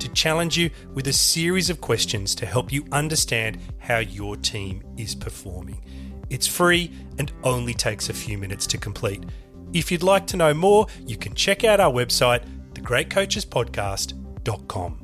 to challenge you with a series of questions to help you understand how your team is performing. It's free and only takes a few minutes to complete. If you'd like to know more, you can check out our website, thegreatcoachespodcast.com.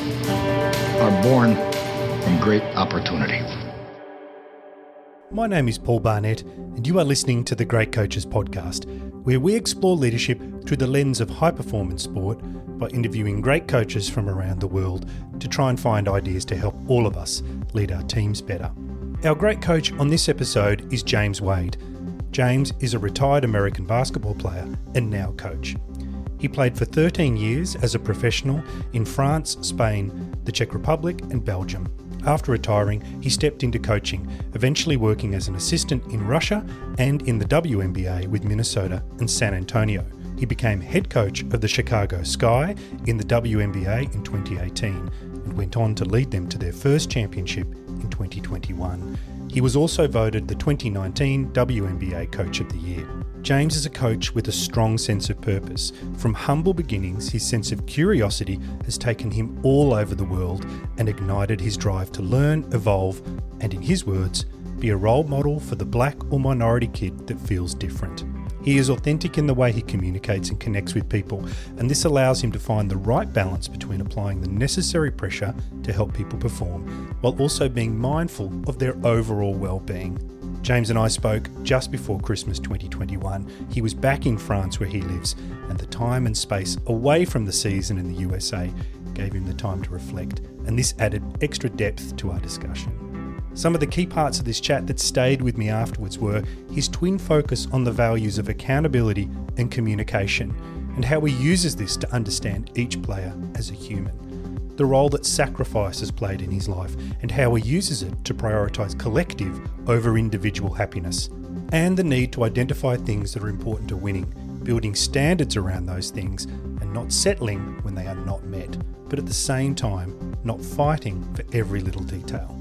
are born from great opportunity. My name is Paul Barnett, and you are listening to the Great Coaches Podcast, where we explore leadership through the lens of high performance sport by interviewing great coaches from around the world to try and find ideas to help all of us lead our teams better. Our great coach on this episode is James Wade. James is a retired American basketball player and now coach. He played for 13 years as a professional in France, Spain, the Czech Republic, and Belgium. After retiring, he stepped into coaching, eventually working as an assistant in Russia and in the WNBA with Minnesota and San Antonio. He became head coach of the Chicago Sky in the WNBA in 2018 and went on to lead them to their first championship in 2021. He was also voted the 2019 WNBA Coach of the Year. James is a coach with a strong sense of purpose. From humble beginnings, his sense of curiosity has taken him all over the world and ignited his drive to learn, evolve, and in his words, be a role model for the black or minority kid that feels different. He is authentic in the way he communicates and connects with people, and this allows him to find the right balance between applying the necessary pressure to help people perform, while also being mindful of their overall well-being. James and I spoke just before Christmas 2021. He was back in France where he lives, and the time and space away from the season in the USA gave him the time to reflect, and this added extra depth to our discussion. Some of the key parts of this chat that stayed with me afterwards were his twin focus on the values of accountability and communication, and how he uses this to understand each player as a human. The role that sacrifice has played in his life, and how he uses it to prioritise collective over individual happiness, and the need to identify things that are important to winning, building standards around those things, and not settling when they are not met, but at the same time, not fighting for every little detail.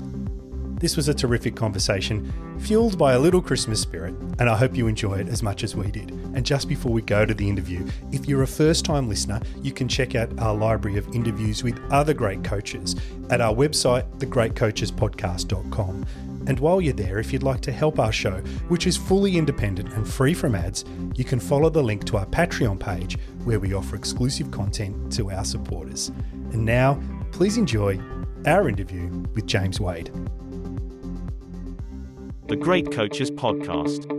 This was a terrific conversation, fueled by a little Christmas spirit, and I hope you enjoy it as much as we did. And just before we go to the interview, if you're a first time listener, you can check out our library of interviews with other great coaches at our website, thegreatcoachespodcast.com. And while you're there, if you'd like to help our show, which is fully independent and free from ads, you can follow the link to our Patreon page where we offer exclusive content to our supporters. And now, please enjoy our interview with James Wade. The Great Coaches Podcast.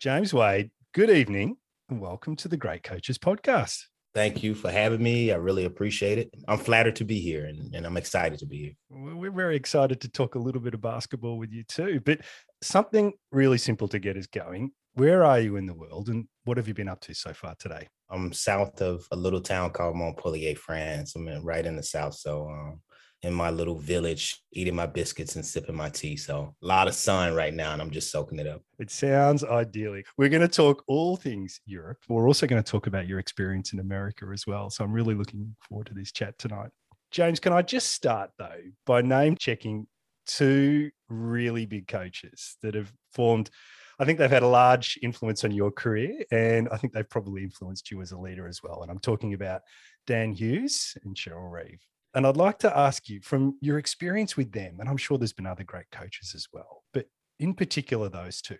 James Wade, good evening and welcome to the Great Coaches Podcast. Thank you for having me. I really appreciate it. I'm flattered to be here and, and I'm excited to be here. We're very excited to talk a little bit of basketball with you too. But something really simple to get us going. Where are you in the world and what have you been up to so far today? I'm south of a little town called Montpellier, France. I'm right in the south. So um, in my little village, eating my biscuits and sipping my tea. So a lot of sun right now, and I'm just soaking it up. It sounds idyllic. We're going to talk all things Europe. We're also going to talk about your experience in America as well. So I'm really looking forward to this chat tonight. James, can I just start though by name checking two really big coaches that have formed I think they've had a large influence on your career, and I think they've probably influenced you as a leader as well. And I'm talking about Dan Hughes and Cheryl Reeve. And I'd like to ask you from your experience with them, and I'm sure there's been other great coaches as well, but in particular, those two,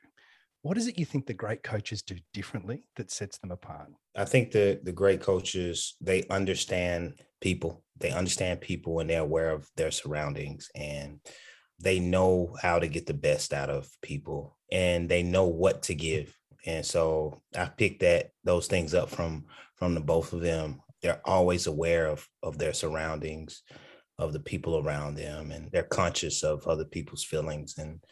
what is it you think the great coaches do differently that sets them apart? I think the the great coaches they understand people. They understand people and they're aware of their surroundings and they know how to get the best out of people and they know what to give. And so I picked that those things up from from the both of them they're always aware of of their surroundings of the people around them and they're conscious of other people's feelings and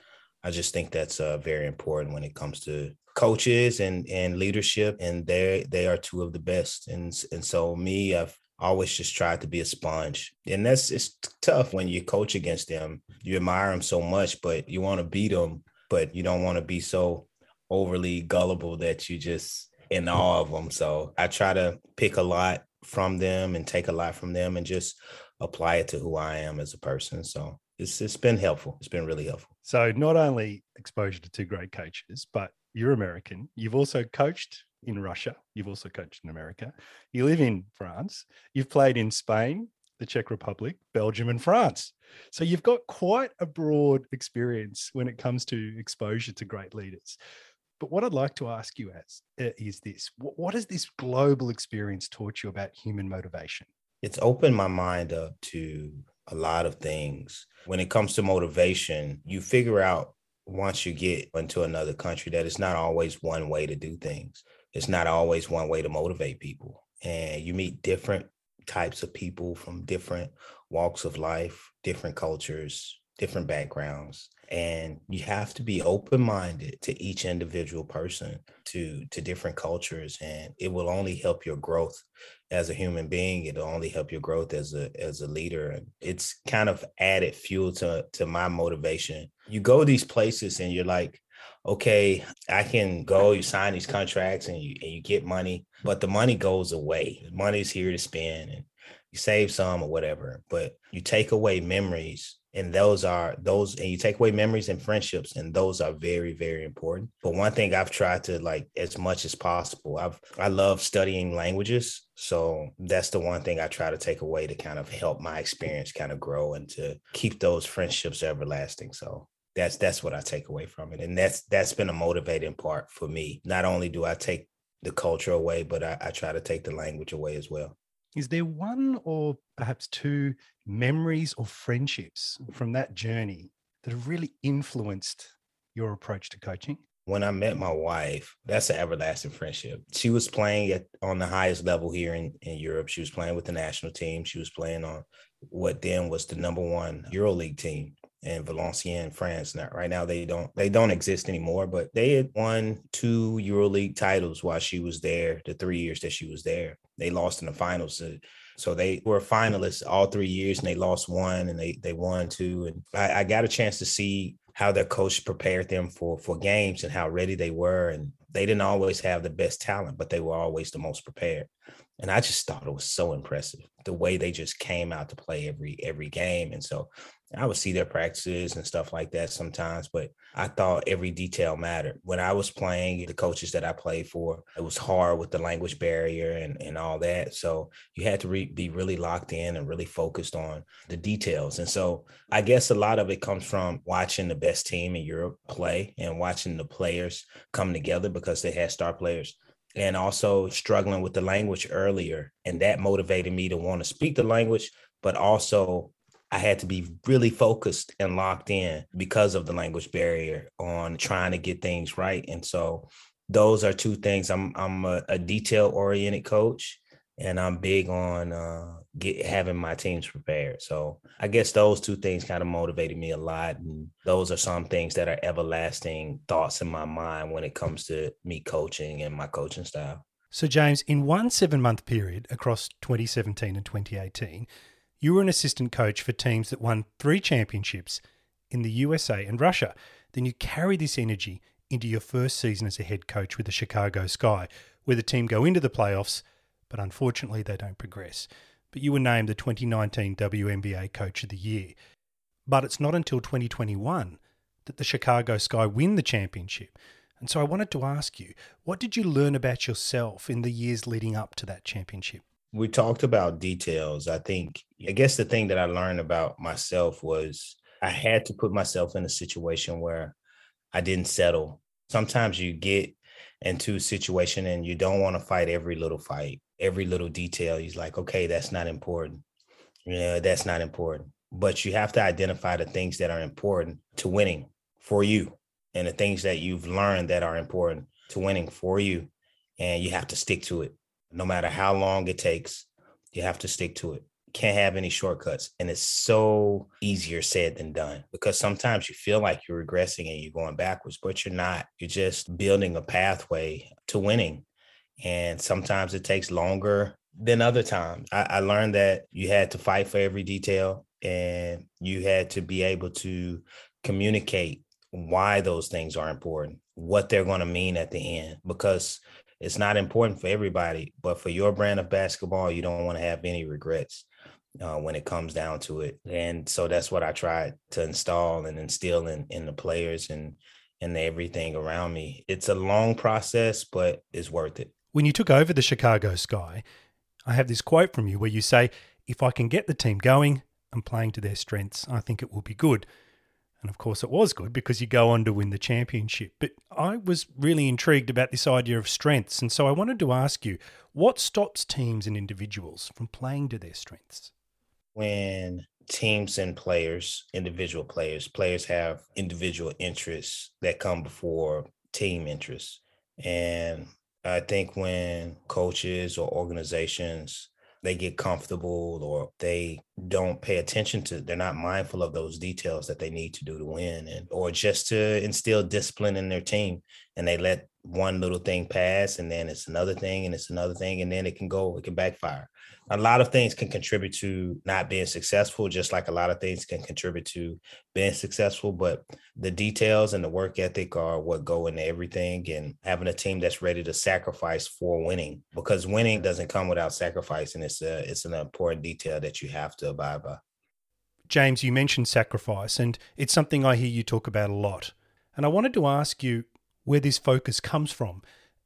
i just think that's uh, very important when it comes to coaches and and leadership and they they are two of the best and and so me i've always just tried to be a sponge and that's it's tough when you coach against them you admire them so much but you want to beat them but you don't want to be so overly gullible that you just in awe of them so i try to pick a lot from them and take a lot from them and just apply it to who I am as a person. So it's it's been helpful. It's been really helpful. So not only exposure to two great coaches, but you're American. You've also coached in Russia. You've also coached in America. You live in France. You've played in Spain, the Czech Republic, Belgium, and France. So you've got quite a broad experience when it comes to exposure to great leaders. But what I'd like to ask you as, uh, is this what has this global experience taught you about human motivation? It's opened my mind up to a lot of things. When it comes to motivation, you figure out once you get into another country that it's not always one way to do things. It's not always one way to motivate people. And you meet different types of people from different walks of life, different cultures, different backgrounds and you have to be open-minded to each individual person to to different cultures and it will only help your growth as a human being it'll only help your growth as a as a leader and it's kind of added fuel to to my motivation. You go these places and you're like okay i can go you sign these contracts and you, and you get money but the money goes away. Money's here to spend and you save some or whatever but you take away memories and those are those and you take away memories and friendships and those are very very important. But one thing i've tried to like as much as possible i've i love studying languages. So that's the one thing i try to take away to kind of help my experience kind of grow and to keep those friendships everlasting. So that's that's what i take away from it. And that's that's been a motivating part for me. Not only do i take the culture away but i, I try to take the language away as well is there one or perhaps two memories or friendships from that journey that have really influenced your approach to coaching? When I met my wife, that's an everlasting friendship. She was playing at on the highest level here in, in Europe. She was playing with the national team. She was playing on what then was the number one EuroLeague team in Valenciennes, France. Now, right now they don't they don't exist anymore, but they had won two EuroLeague titles while she was there. The three years that she was there, they lost in the finals. So, so they were finalists all three years, and they lost one, and they they won two. And I, I got a chance to see how their coach prepared them for for games and how ready they were. And they didn't always have the best talent, but they were always the most prepared. And I just thought it was so impressive the way they just came out to play every every game. And so I would see their practices and stuff like that sometimes, but I thought every detail mattered. When I was playing, the coaches that I played for, it was hard with the language barrier and, and all that. So you had to re- be really locked in and really focused on the details. And so I guess a lot of it comes from watching the best team in Europe play and watching the players come together because they had star players and also struggling with the language earlier. And that motivated me to want to speak the language, but also I had to be really focused and locked in because of the language barrier on trying to get things right. And so those are two things. I'm I'm a, a detail oriented coach and I'm big on uh, get having my teams prepared. So I guess those two things kind of motivated me a lot, and those are some things that are everlasting thoughts in my mind when it comes to me coaching and my coaching style. So James, in one seven-month period across 2017 and 2018, you were an assistant coach for teams that won three championships in the USA and Russia. Then you carry this energy into your first season as a head coach with the Chicago Sky, where the team go into the playoffs but unfortunately they don't progress. But you were named the 2019 WNBA Coach of the Year. But it's not until 2021 that the Chicago Sky win the championship. And so I wanted to ask you, what did you learn about yourself in the years leading up to that championship? We talked about details. I think, I guess the thing that I learned about myself was I had to put myself in a situation where I didn't settle. Sometimes you get into a situation and you don't want to fight every little fight every little detail. He's like, okay, that's not important. You know, that's not important. But you have to identify the things that are important to winning for you and the things that you've learned that are important to winning for you. And you have to stick to it. No matter how long it takes, you have to stick to it. Can't have any shortcuts. And it's so easier said than done because sometimes you feel like you're regressing and you're going backwards, but you're not. You're just building a pathway to winning and sometimes it takes longer than other times. I, I, learned that you had to fight for every detail and you had to be able to communicate why those things are important, what they're going to mean at the end, because it's not important for everybody, but for your brand of basketball, you don't want to have any regrets. Uh, when it comes down to it, and so that's what I tried to install and instill in in the players and and everything around me. It's a long process, but it's worth it. When you took over the Chicago Sky, I have this quote from you where you say, If I can get the team going and playing to their strengths, I think it will be good. And of course, it was good because you go on to win the championship. But I was really intrigued about this idea of strengths. And so I wanted to ask you what stops teams and individuals from playing to their strengths? When teams and players, individual players, players have individual interests that come before team interests. And I think when coaches or organizations they get comfortable or they don't pay attention to they're not mindful of those details that they need to do to win and or just to instill discipline in their team. And they let one little thing pass and then it's another thing and it's another thing and then it can go it can backfire a lot of things can contribute to not being successful, just like a lot of things can contribute to being successful. But the details and the work ethic are what go into everything and having a team that's ready to sacrifice for winning because winning doesn't come without sacrifice. And it's a, it's an important detail that you have to abide by. James, you mentioned sacrifice, and it's something I hear you talk about a lot. And I wanted to ask you where this focus comes from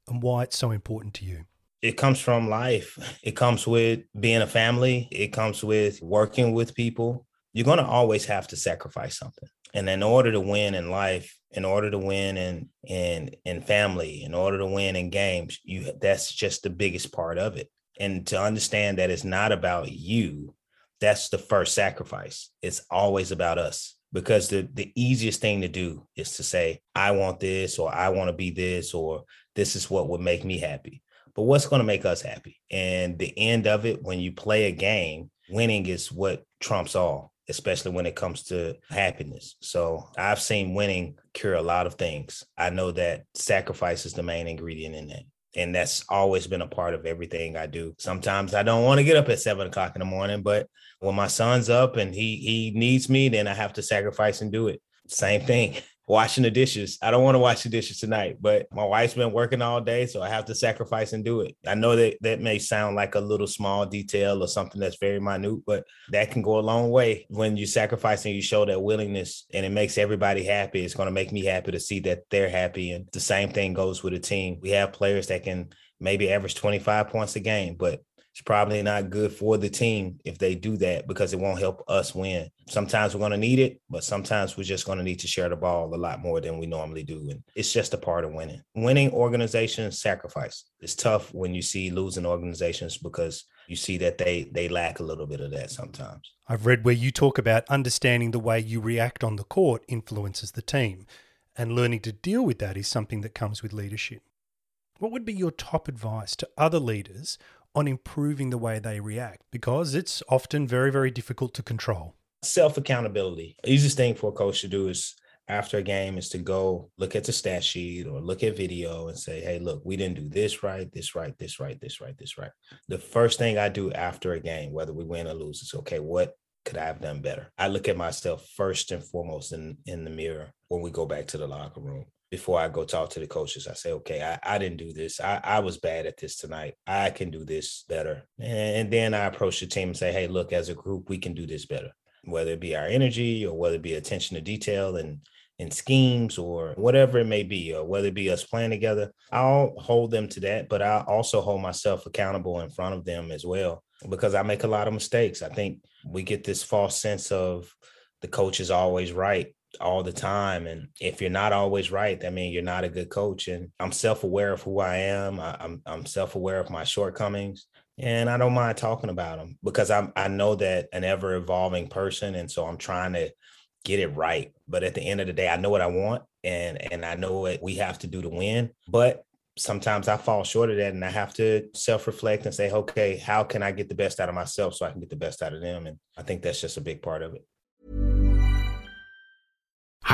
and why it's so important to you it comes from life. It comes with being a family. It comes with working with people. You're going to always have to sacrifice something. And in order to win in life, in order to win in in in family, in order to win in games, you that's just the biggest part of it. And to understand that it's not about you, that's the first sacrifice. It's always about us because the the easiest thing to do is to say I want this or I want to be this or this is what would make me happy but what's going to make us happy? And the end of it, when you play a game, winning is what trumps all, especially when it comes to happiness. So I've seen winning cure a lot of things. I know that sacrifice is the main ingredient in that. And that's always been a part of everything I do. Sometimes I don't want to get up at seven o'clock in the morning, but when my son's up and he he needs me, then I have to sacrifice and do it. Same thing. Washing the dishes. I don't want to wash the dishes tonight, but my wife's been working all day, so I have to sacrifice and do it. I know that that may sound like a little small detail or something that's very minute, but that can go a long way when you sacrifice and you show that willingness and it makes everybody happy. It's going to make me happy to see that they're happy. And the same thing goes with a team. We have players that can maybe average 25 points a game, but it's probably not good for the team if they do that because it won't help us win. Sometimes we're going to need it, but sometimes we're just going to need to share the ball a lot more than we normally do. And it's just a part of winning. Winning organizations sacrifice. It's tough when you see losing organizations because you see that they they lack a little bit of that sometimes. I've read where you talk about understanding the way you react on the court influences the team, and learning to deal with that is something that comes with leadership. What would be your top advice to other leaders on improving the way they react because it's often very, very difficult to control. Self accountability. Easiest thing for a coach to do is after a game is to go look at the stat sheet or look at video and say, hey, look, we didn't do this right, this right, this right, this right, this right. The first thing I do after a game, whether we win or lose, is okay, what could I have done better? I look at myself first and foremost in, in the mirror when we go back to the locker room. Before I go talk to the coaches, I say, okay, I, I didn't do this. I, I was bad at this tonight. I can do this better. And then I approach the team and say, hey, look, as a group, we can do this better whether it be our energy or whether it be attention to detail and and schemes or whatever it may be, or whether it be us playing together, I'll hold them to that, but I also hold myself accountable in front of them as well because I make a lot of mistakes. I think we get this false sense of the coach is always right all the time. And if you're not always right, that means you're not a good coach. And I'm self-aware of who I am. I, am I'm, I'm self-aware of my shortcomings and I don't mind talking about them because I'm I know that an ever evolving person. And so I'm trying to get it right. But at the end of the day, I know what I want and and I know what we have to do to win. But sometimes I fall short of that and I have to self-reflect and say, okay, how can I get the best out of myself so I can get the best out of them? And I think that's just a big part of it.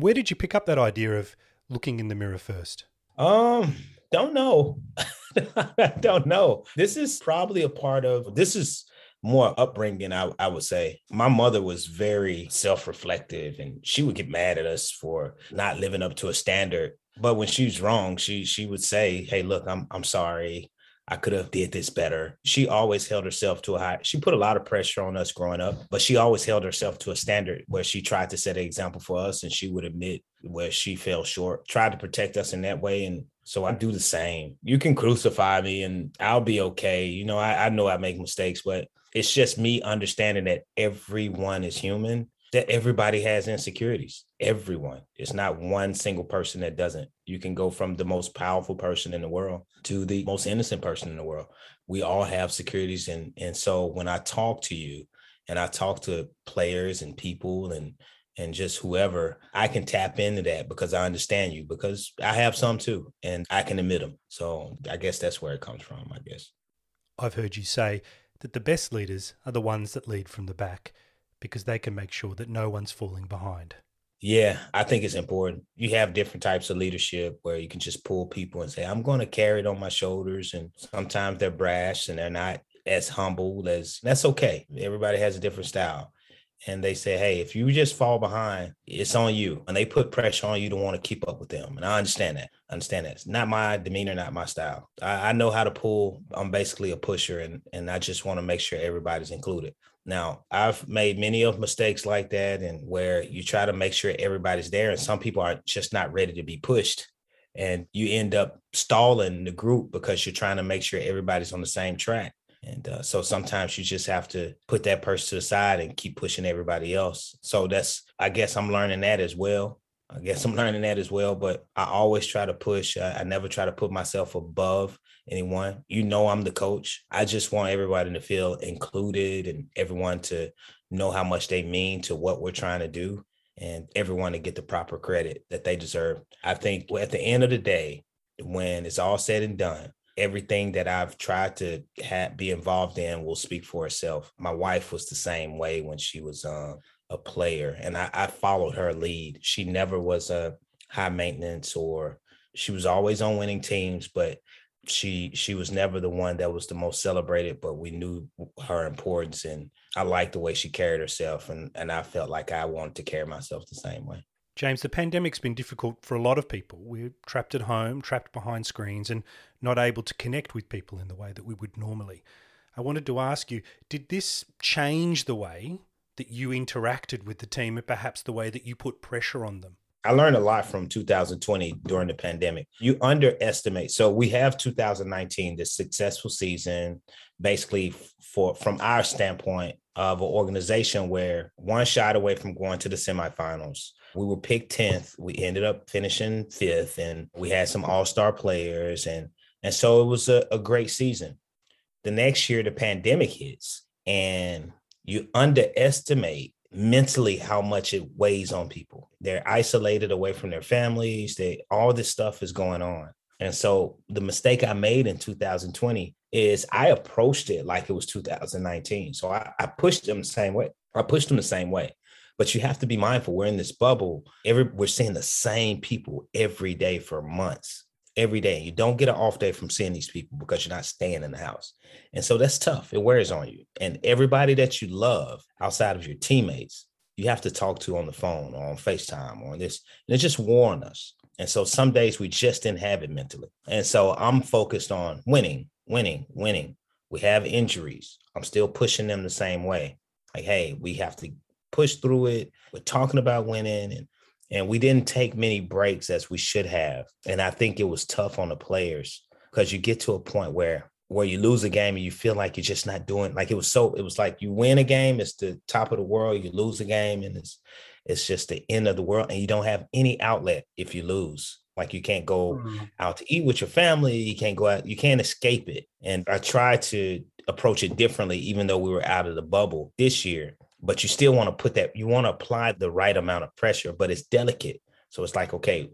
Where did you pick up that idea of looking in the mirror first? Um, don't know. I don't know. This is probably a part of this is more upbringing, I, I would say. My mother was very self reflective and she would get mad at us for not living up to a standard. But when she was wrong, she she would say, Hey, look, I'm I'm sorry. I could have did this better. She always held herself to a high. She put a lot of pressure on us growing up, but she always held herself to a standard where she tried to set an example for us and she would admit where she fell short, tried to protect us in that way. And so I do the same. You can crucify me and I'll be okay. You know, I, I know I make mistakes, but it's just me understanding that everyone is human, that everybody has insecurities. Everyone. It's not one single person that doesn't. You can go from the most powerful person in the world to the most innocent person in the world. We all have securities. And, and so when I talk to you and I talk to players and people and and just whoever, I can tap into that because I understand you because I have some too and I can admit them. So I guess that's where it comes from, I guess. I've heard you say that the best leaders are the ones that lead from the back because they can make sure that no one's falling behind. Yeah, I think it's important. You have different types of leadership where you can just pull people and say, I'm going to carry it on my shoulders. And sometimes they're brash and they're not as humble as that's okay. Everybody has a different style and they say, Hey, if you just fall behind, it's on you. And they put pressure on you to want to keep up with them. And I understand that. I understand that. It's not my demeanor, not my style. I, I know how to pull. I'm basically a pusher and, and I just want to make sure everybody's included. Now, I've made many of mistakes like that and where you try to make sure everybody's there and some people are just not ready to be pushed and you end up stalling the group because you're trying to make sure everybody's on the same track. And uh, so sometimes you just have to put that person to the side and keep pushing everybody else. So that's, I guess I'm learning that as well. I guess I'm learning that as well, but I always try to push. I, I, never try to put myself above anyone. You know, I'm the coach. I just want everybody to feel included and everyone to know how much they mean to what we're trying to do and everyone to get the proper credit that they deserve. I think at the end of the day, when it's all said and done, everything that I've tried to be involved in will speak for itself. My wife was the same way when she was uh, a player, and I, I followed her lead. She never was a high maintenance or she was always on winning teams, but she she was never the one that was the most celebrated, but we knew her importance and I liked the way she carried herself and and I felt like I wanted to carry myself the same way. James, the pandemic's been difficult for a lot of people. We're trapped at home, trapped behind screens, and not able to connect with people in the way that we would normally. I wanted to ask you did this change the way that you interacted with the team and perhaps the way that you put pressure on them? I learned a lot from 2020 during the pandemic. You underestimate. So we have 2019, this successful season, basically for from our standpoint of an organization where one shot away from going to the semifinals. We were picked 10th. We ended up finishing fifth, and we had some all-star players, and and so it was a, a great season. The next year, the pandemic hits, and you underestimate mentally how much it weighs on people. They're isolated away from their families. They all this stuff is going on. And so the mistake I made in 2020 is I approached it like it was 2019. So I, I pushed them the same way. I pushed them the same way. But you have to be mindful. We're in this bubble. Every we're seeing the same people every day for months. Every day. You don't get an off day from seeing these people because you're not staying in the house. And so that's tough. It wears on you. And everybody that you love outside of your teammates, you have to talk to on the phone or on FaceTime or on this. And it just wore on us. And so some days we just didn't have it mentally. And so I'm focused on winning, winning, winning. We have injuries. I'm still pushing them the same way. Like, hey, we have to push through it. We're talking about winning and and we didn't take many breaks as we should have. And I think it was tough on the players because you get to a point where where you lose a game and you feel like you're just not doing like it was so it was like you win a game, it's the top of the world, you lose a game and it's it's just the end of the world and you don't have any outlet if you lose. Like you can't go mm-hmm. out to eat with your family, you can't go out, you can't escape it. And I tried to approach it differently even though we were out of the bubble this year, but you still want to put that you want to apply the right amount of pressure, but it's delicate. So it's like okay,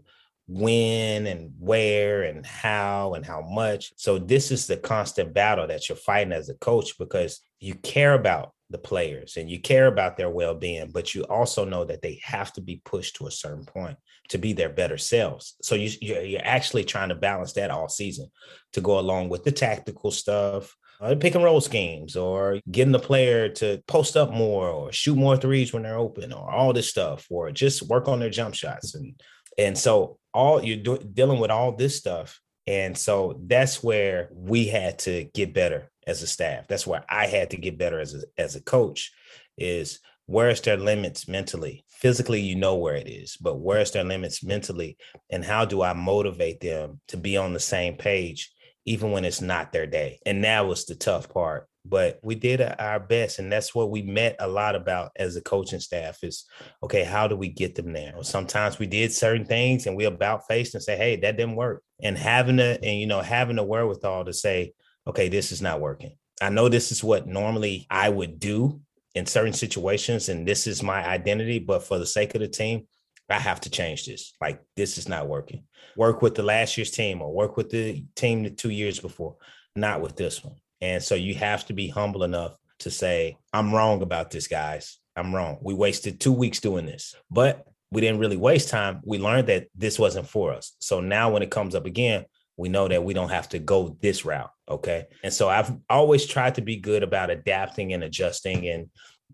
when and where and how and how much. So this is the constant battle that you're fighting as a coach because you care about the players and you care about their well-being, but you also know that they have to be pushed to a certain point to be their better selves. So you, you're actually trying to balance that all season to go along with the tactical stuff, Uh, pick and roll schemes, or getting the player to post up more, or shoot more threes when they're open, or all this stuff, or just work on their jump shots and and so all you're do, dealing with all this stuff. And so that's where we had to get better as a staff. That's where I had to get better as a, as a coach is where's their limits mentally? Physically, you know where it is, but where's their limits mentally? And how do I motivate them to be on the same page, even when it's not their day? And that was the tough part. But we did our best and that's what we met a lot about as a coaching staff is okay how do we get them there? Sometimes we did certain things and we about faced and say hey that didn't work. And having a and you know having the wherewithal to say okay this is not working. I know this is what normally i would do in certain situations and this is my identity but for the sake of the team I have to change this. Like this is not working. Work with the last year's team or work with the team the two years before, not with this one. And so you have to be humble enough to say, I'm wrong about this, guys. I'm wrong. We wasted two weeks doing this, but we didn't really waste time. We learned that this wasn't for us. So now when it comes up again, we know that we don't have to go this route. Okay. And so I've always tried to be good about adapting and adjusting. And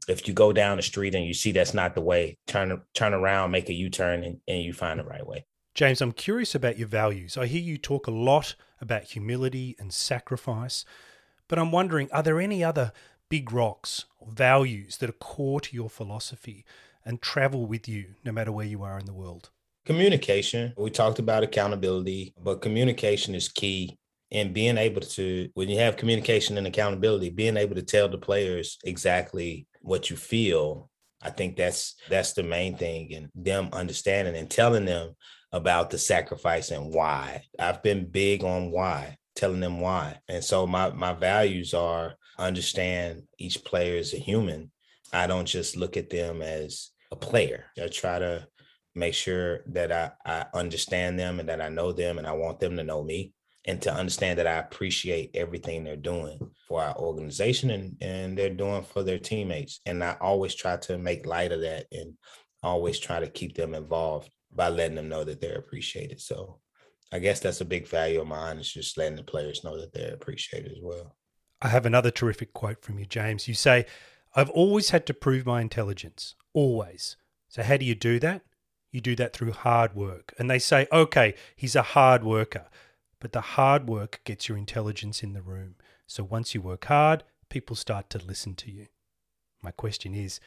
if you go down the street and you see that's not the way, turn turn around, make a U-turn and, and you find the right way. James, I'm curious about your values. I hear you talk a lot about humility and sacrifice. But I'm wondering, are there any other big rocks or values that are core to your philosophy and travel with you no matter where you are in the world? Communication. We talked about accountability, but communication is key. And being able to, when you have communication and accountability, being able to tell the players exactly what you feel, I think that's that's the main thing, and them understanding and telling them about the sacrifice and why. I've been big on why telling them why. And so my my values are understand each player is a human. I don't just look at them as a player. I try to make sure that I, I understand them and that I know them and I want them to know me and to understand that I appreciate everything they're doing for our organization and, and they're doing for their teammates. And I always try to make light of that and always try to keep them involved by letting them know that they're appreciated. So I guess that's a big value of mine is just letting the players know that they're appreciated as well. I have another terrific quote from you, James. You say, I've always had to prove my intelligence, always. So, how do you do that? You do that through hard work. And they say, okay, he's a hard worker, but the hard work gets your intelligence in the room. So, once you work hard, people start to listen to you. My question is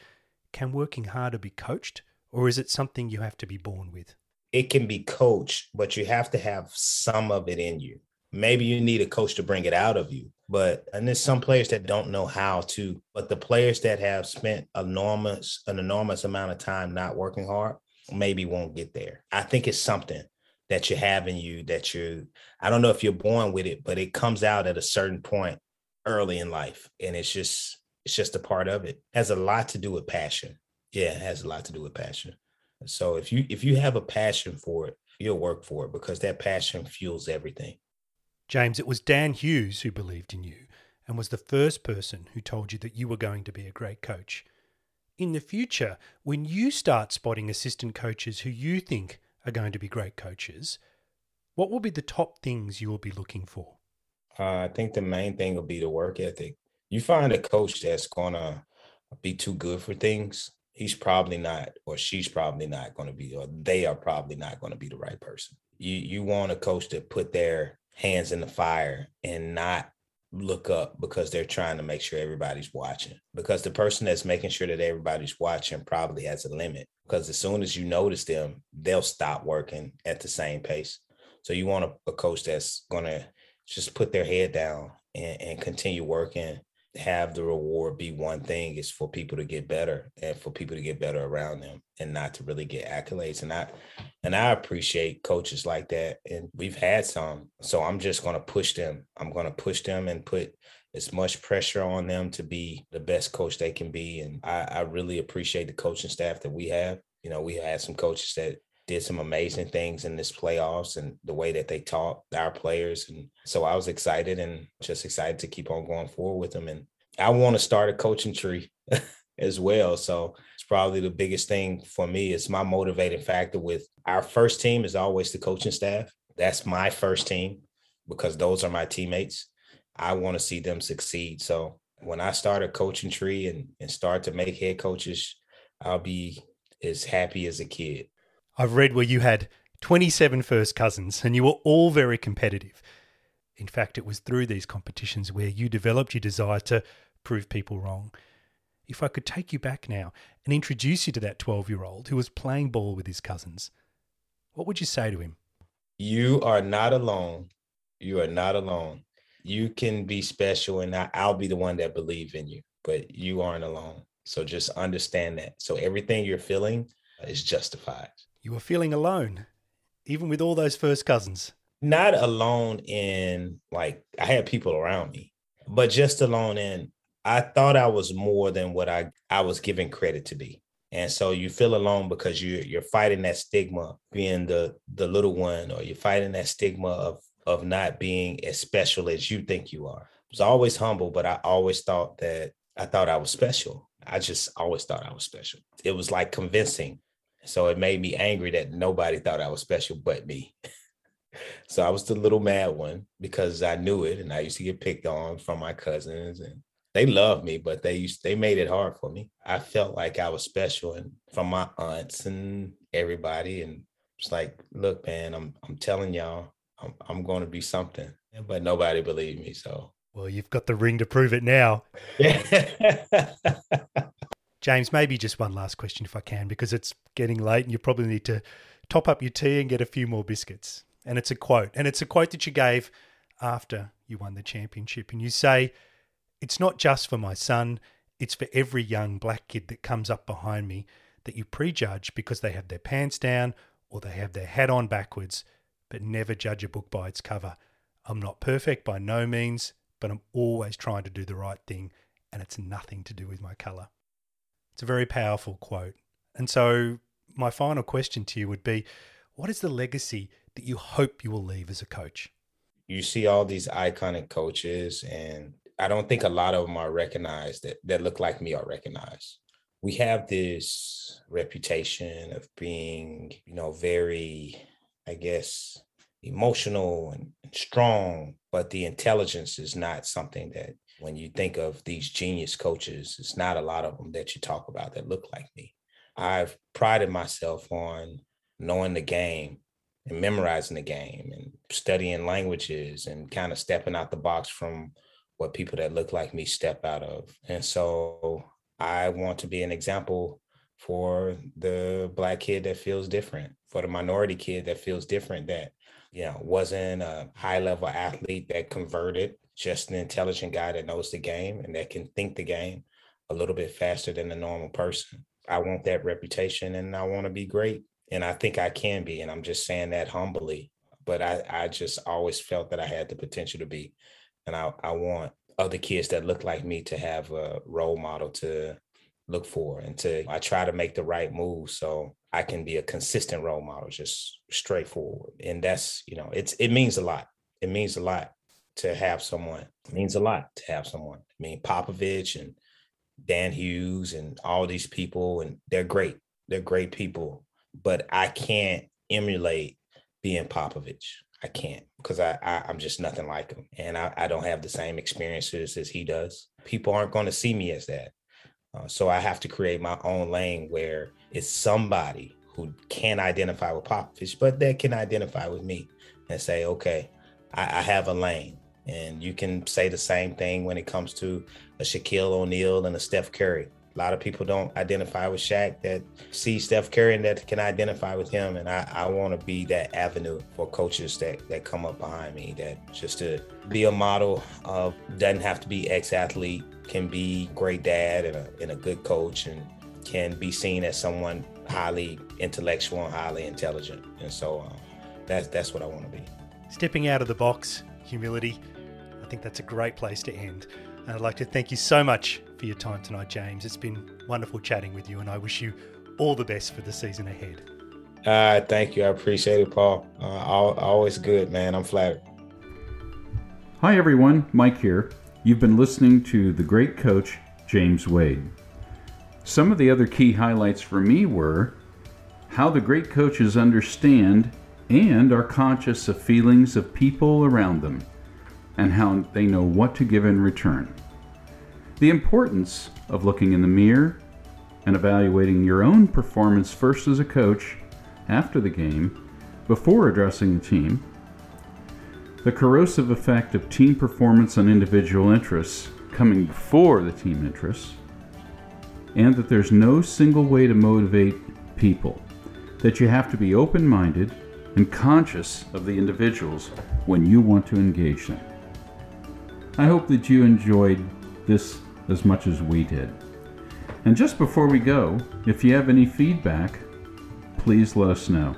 can working harder be coached, or is it something you have to be born with? It can be coached, but you have to have some of it in you. Maybe you need a coach to bring it out of you, but and there's some players that don't know how to. But the players that have spent enormous an enormous amount of time not working hard maybe won't get there. I think it's something that you have in you that you I don't know if you're born with it, but it comes out at a certain point early in life, and it's just it's just a part of it. has a lot to do with passion. Yeah, it has a lot to do with passion. So if you if you have a passion for it, you'll work for it because that passion fuels everything. James, it was Dan Hughes who believed in you and was the first person who told you that you were going to be a great coach. In the future, when you start spotting assistant coaches who you think are going to be great coaches, what will be the top things you will be looking for? Uh, I think the main thing will be the work ethic. You find a coach that's going to be too good for things, he's probably not, or she's probably not going to be, or they are probably not going to be the right person. You you want a coach to put their hands in the fire and not look up because they're trying to make sure everybody's watching. Because the person that's making sure that everybody's watching probably has a limit. Because as soon as you notice them, they'll stop working at the same pace. So you want a, a coach that's going to just put their head down and, and continue working have the reward be one thing is for people to get better and for people to get better around them and not to really get accolades. And i and i appreciate coaches like that and we've had some. So i'm just going to push them. I'm going to push them and put as much pressure on them to be the best coach they can be. And i, I really appreciate the coaching staff that we have. You know we had some coaches that did some amazing things in this playoffs and the way that they taught our players. And so I was excited and just excited to keep on going forward with them. And I want to start a coaching tree as well. So it's probably the biggest thing for me. It's my motivating factor with our first team is always the coaching staff. That's my first team because those are my teammates. I want to see them succeed. So when I start a coaching tree and, and start to make head coaches, I'll be as happy as a kid. I've read where you had 27 first cousins and you were all very competitive. In fact, it was through these competitions where you developed your desire to prove people wrong. If I could take you back now and introduce you to that 12 year old who was playing ball with his cousins, what would you say to him? You are not alone. You are not alone. You can be special, and I'll be the one that believe in you, but you aren't alone. So just understand that. So everything you're feeling is justified you were feeling alone, even with all those first cousins. Not alone in like I had people around me, but just alone in I thought I was more than what I I was given credit to be. And so you feel alone because you you're fighting that stigma being the the little one, or you're fighting that stigma of of not being as special as you think you are. I was always humble, but I always thought that I thought I was special. I just always thought I was special. It was like convincing so it made me angry that nobody thought I was special but me. so I was the little mad one because I knew it and I used to get picked on from my cousins and they loved me, but they used they made it hard for me. I felt like I was special and from my aunts and everybody. And it's like, look, man, I'm I'm telling y'all, I'm I'm gonna be something. But nobody believed me. So well, you've got the ring to prove it now. James, maybe just one last question if I can, because it's getting late and you probably need to top up your tea and get a few more biscuits. And it's a quote, and it's a quote that you gave after you won the championship. And you say, It's not just for my son, it's for every young black kid that comes up behind me that you prejudge because they have their pants down or they have their hat on backwards, but never judge a book by its cover. I'm not perfect by no means, but I'm always trying to do the right thing, and it's nothing to do with my colour. It's a very powerful quote. And so, my final question to you would be what is the legacy that you hope you will leave as a coach? You see all these iconic coaches, and I don't think a lot of them are recognized that, that look like me are recognized. We have this reputation of being, you know, very, I guess, emotional and strong, but the intelligence is not something that when you think of these genius coaches, it's not a lot of them that you talk about that look like me. I've prided myself on knowing the game and memorizing the game and studying languages and kind of stepping out the box from what people that look like me step out of. And so I want to be an example for the black kid that feels different, for the minority kid that feels different, that, you know, wasn't a high level athlete that converted, just an intelligent guy that knows the game and that can think the game a little bit faster than a normal person. I want that reputation and I want to be great. And I think I can be. And I'm just saying that humbly. But I, I just always felt that I had the potential to be. And I, I want other kids that look like me to have a role model to look for and to I try to make the right move so I can be a consistent role model, just straightforward. And that's, you know, it's it means a lot. It means a lot to have someone. It means a lot to have someone. I mean, Popovich and Dan Hughes and all these people, and they're great. They're great people, but I can't emulate being Popovich. I can't because I, I am just nothing like him, and I, I don't have the same experiences as he does. People aren't going to see me as that, uh, so I have to create my own lane where it's somebody who can identify with Popovich, but that can identify with me and say, okay, I, I have a lane. And you can say the same thing when it comes to a Shaquille O'Neal and a Steph Curry. A lot of people don't identify with Shaq that see Steph Curry and that can identify with him. And I, I want to be that avenue for coaches that, that come up behind me, that just to be a model of doesn't have to be ex-athlete, can be great dad and a, and a good coach and can be seen as someone highly intellectual and highly intelligent. And so um, that's, that's what I want to be. Stepping out of the box, humility, I think that's a great place to end. And I'd like to thank you so much for your time tonight, James. It's been wonderful chatting with you, and I wish you all the best for the season ahead. Uh, thank you. I appreciate it, Paul. Uh, always good, man. I'm flattered. Hi, everyone. Mike here. You've been listening to the great coach, James Wade. Some of the other key highlights for me were how the great coaches understand and are conscious of feelings of people around them and how they know what to give in return. The importance of looking in the mirror and evaluating your own performance first as a coach after the game before addressing the team. The corrosive effect of team performance on individual interests coming before the team interests. And that there's no single way to motivate people. That you have to be open minded and conscious of the individuals when you want to engage them. I hope that you enjoyed this as much as we did. And just before we go, if you have any feedback, please let us know.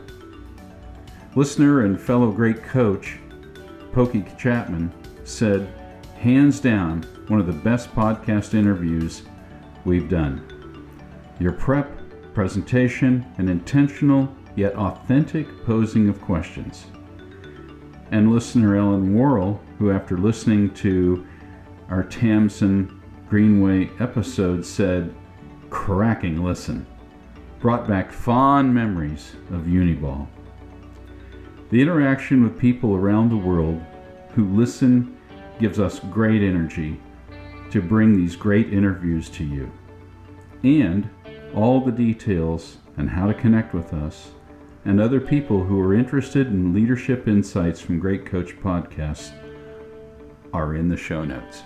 Listener and fellow great coach, Pokey Chapman, said, hands down, one of the best podcast interviews we've done. Your prep, presentation, and intentional yet authentic posing of questions and listener Ellen Worrell, who, after listening to our Tamsin Greenway episode, said, cracking listen, brought back fond memories of Uniball. The interaction with people around the world who listen gives us great energy to bring these great interviews to you. And all the details and how to connect with us and other people who are interested in leadership insights from Great Coach Podcasts are in the show notes.